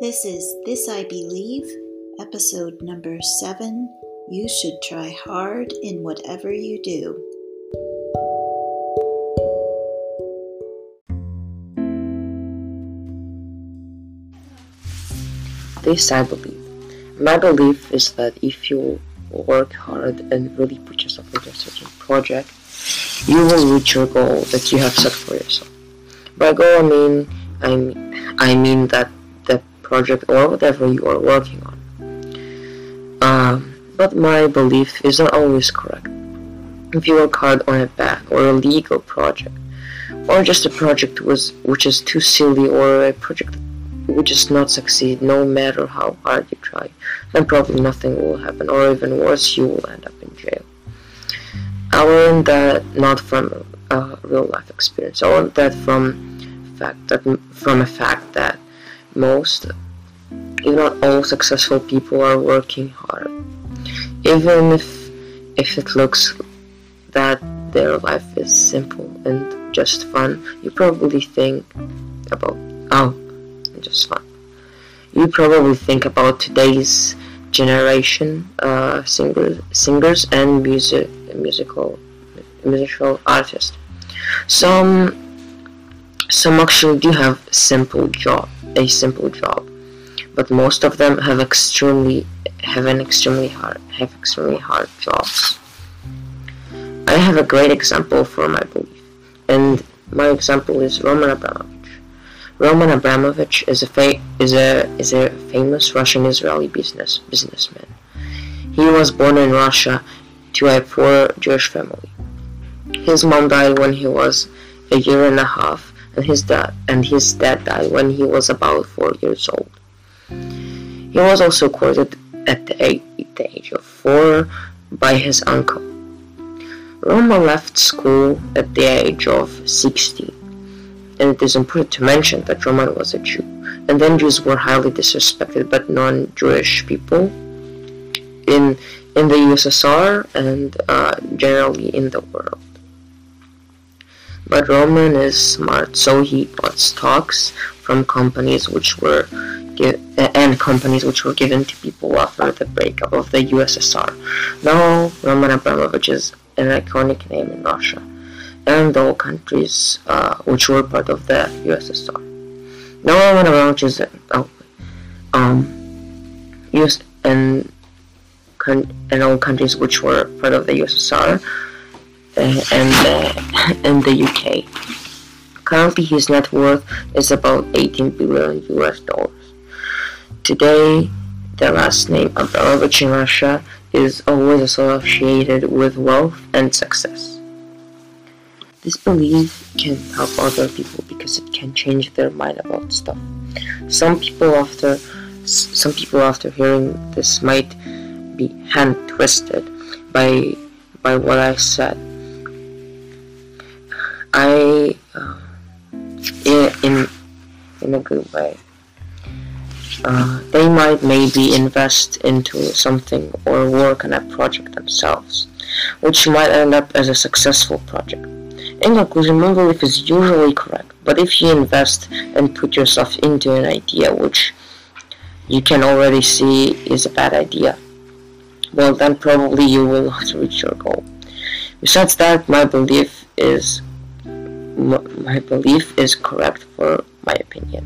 This is This I Believe, episode number seven. You should try hard in whatever you do. This I believe. My belief is that if you work hard and really put yourself into a certain project, you will reach your goal that you have set for yourself. By goal, I mean I mean, I mean that project or whatever you are working on. Um, but my belief is not always correct. If you work hard on a bad or a legal project, or just a project was which is too silly or a project which does not succeed no matter how hard you try, then probably nothing will happen, or even worse, you will end up in jail. I learned that not from a real life experience. I learned that from fact that from a fact that most, if not all, successful people are working hard, even if if it looks that their life is simple and just fun. You probably think about oh just fun. You probably think about today's generation uh, singers, singers and music, musical, musical artists. Some, some actually do have simple job, a simple job, but most of them have extremely, have an extremely hard, have extremely hard jobs. I have a great example for my belief, and my example is Roman Abramovich. Roman Abramovich is a fa- is a is a famous Russian-Israeli business businessman. He was born in Russia to a poor Jewish family. His mom died when he was a year and a half, and his dad and his dad died when he was about four years old. He was also courted at the age, of four by his uncle. Roma left school at the age of 16 and it is important to mention that Roman was a Jew, and then Jews were highly disrespected by non-Jewish people in in the USSR and uh, generally in the world. But Roman is smart, so he bought stocks from companies which were and companies which were given to people after the breakup of the USSR. Now Roman Abramovich is an iconic name in Russia and all countries uh, which were part of the USSR. Now Roman Abramovich to launch is oh, um, US and all countries which were part of the USSR uh, and uh, the UK. Currently, his net worth is about 18 billion US dollars. Today, the last name of Abramovich in Russia is always associated with wealth and success. This belief can help other people because it can change their mind about stuff. Some people after some people after hearing this might be hand twisted by by what I said. I uh, in in a good way. Uh, they might maybe invest into something or work on a project themselves, which might end up as a successful project. In conclusion, my belief is usually correct, but if you invest and put yourself into an idea which you can already see is a bad idea, well then probably you will not reach your goal. Besides that, my belief is my belief is correct for my opinion.